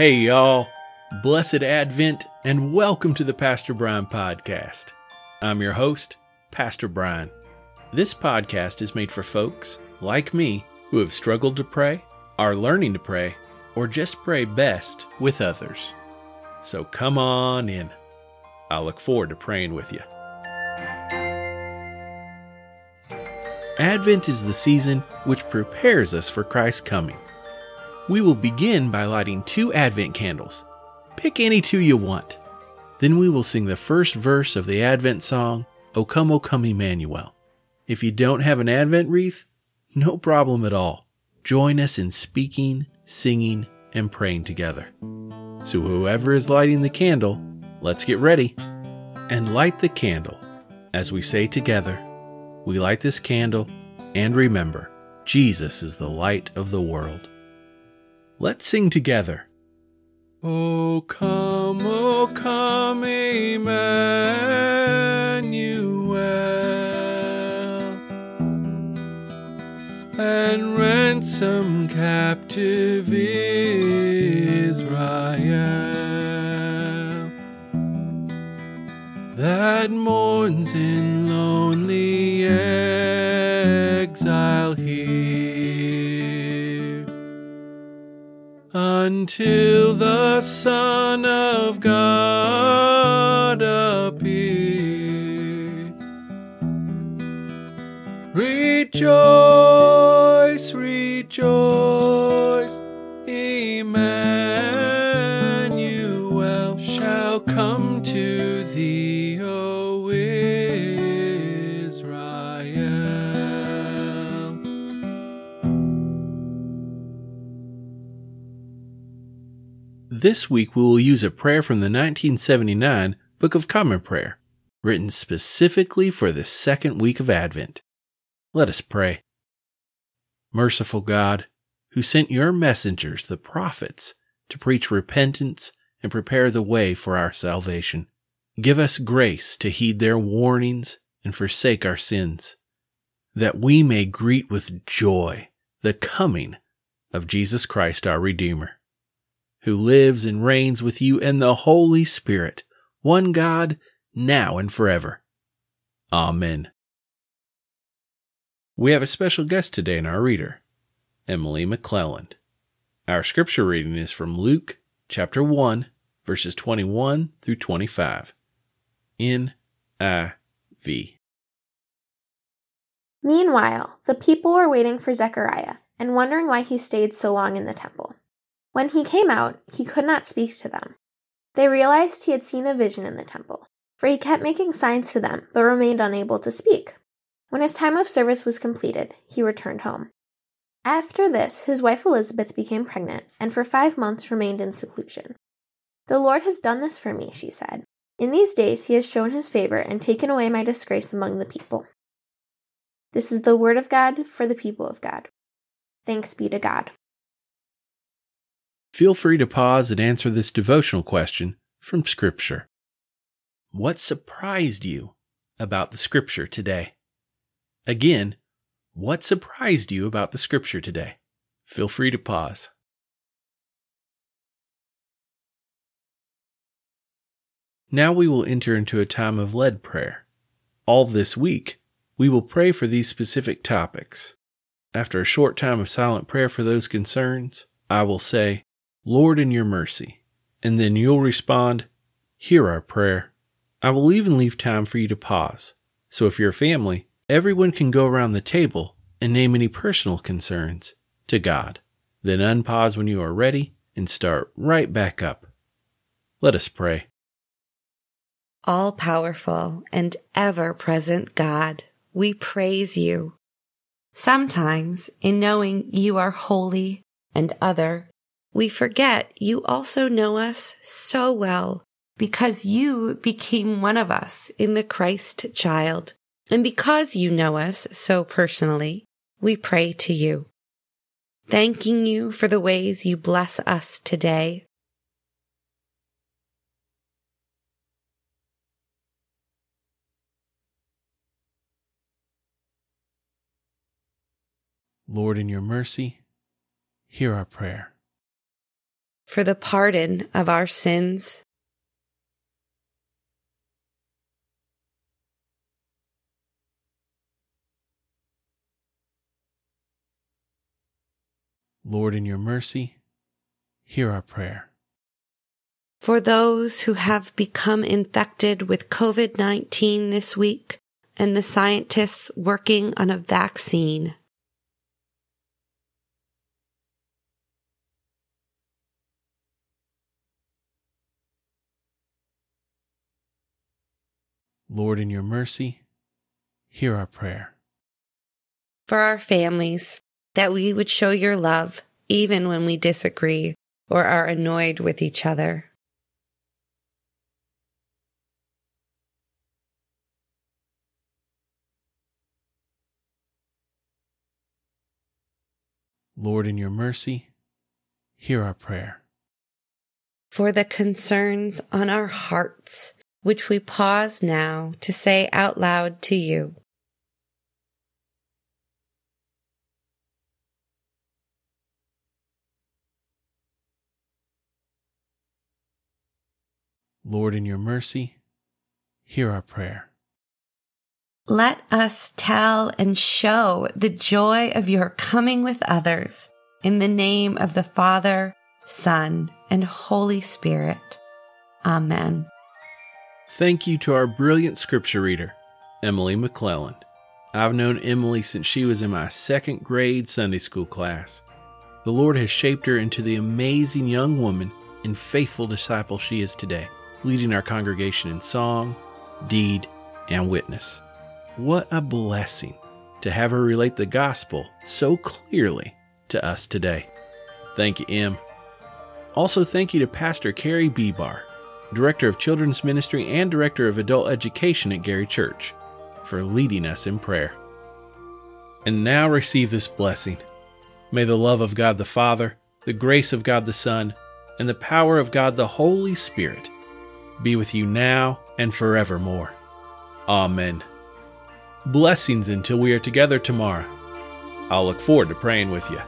Hey, y'all. Blessed Advent and welcome to the Pastor Brian Podcast. I'm your host, Pastor Brian. This podcast is made for folks like me who have struggled to pray, are learning to pray, or just pray best with others. So come on in. I look forward to praying with you. Advent is the season which prepares us for Christ's coming. We will begin by lighting two Advent candles. Pick any two you want. Then we will sing the first verse of the Advent song, O Come, O Come, Emmanuel. If you don't have an Advent wreath, no problem at all. Join us in speaking, singing, and praying together. So, whoever is lighting the candle, let's get ready and light the candle. As we say together, we light this candle and remember, Jesus is the light of the world. Let's sing together. Oh, come, oh, come, Emmanuel, and ransom captive Israel that mourns in lonely exile here until the Son of God appear. Rejoice, rejoice, Emmanuel shall come to thee, This week we will use a prayer from the 1979 Book of Common Prayer, written specifically for the second week of Advent. Let us pray. Merciful God, who sent your messengers, the prophets, to preach repentance and prepare the way for our salvation, give us grace to heed their warnings and forsake our sins, that we may greet with joy the coming of Jesus Christ our Redeemer who lives and reigns with you and the Holy Spirit, one God, now and forever. Amen. We have a special guest today in our reader, Emily McClelland. Our scripture reading is from Luke chapter 1, verses 21 through 25. N.I.V. Meanwhile, the people were waiting for Zechariah and wondering why he stayed so long in the temple. When he came out, he could not speak to them. They realized he had seen a vision in the temple, for he kept making signs to them but remained unable to speak. When his time of service was completed, he returned home. After this, his wife Elizabeth became pregnant and for five months remained in seclusion. The Lord has done this for me, she said. In these days he has shown his favor and taken away my disgrace among the people. This is the word of God for the people of God. Thanks be to God. Feel free to pause and answer this devotional question from Scripture. What surprised you about the Scripture today? Again, what surprised you about the Scripture today? Feel free to pause. Now we will enter into a time of lead prayer. All this week, we will pray for these specific topics. After a short time of silent prayer for those concerns, I will say, Lord, in your mercy. And then you'll respond, Hear our prayer. I will even leave time for you to pause. So if you're a family, everyone can go around the table and name any personal concerns to God. Then unpause when you are ready and start right back up. Let us pray. All powerful and ever present God, we praise you. Sometimes, in knowing you are holy and other, we forget you also know us so well because you became one of us in the Christ child. And because you know us so personally, we pray to you. Thanking you for the ways you bless us today. Lord, in your mercy, hear our prayer. For the pardon of our sins. Lord, in your mercy, hear our prayer. For those who have become infected with COVID 19 this week and the scientists working on a vaccine. Lord, in your mercy, hear our prayer. For our families, that we would show your love even when we disagree or are annoyed with each other. Lord, in your mercy, hear our prayer. For the concerns on our hearts, which we pause now to say out loud to you. Lord, in your mercy, hear our prayer. Let us tell and show the joy of your coming with others in the name of the Father, Son, and Holy Spirit. Amen. Thank you to our brilliant scripture reader, Emily McClellan. I've known Emily since she was in my second grade Sunday school class. The Lord has shaped her into the amazing young woman and faithful disciple she is today, leading our congregation in song, deed, and witness. What a blessing to have her relate the gospel so clearly to us today. Thank you, Em. Also, thank you to Pastor Carrie Bebar, Director of Children's Ministry and Director of Adult Education at Gary Church, for leading us in prayer. And now receive this blessing. May the love of God the Father, the grace of God the Son, and the power of God the Holy Spirit be with you now and forevermore. Amen. Blessings until we are together tomorrow. I'll look forward to praying with you.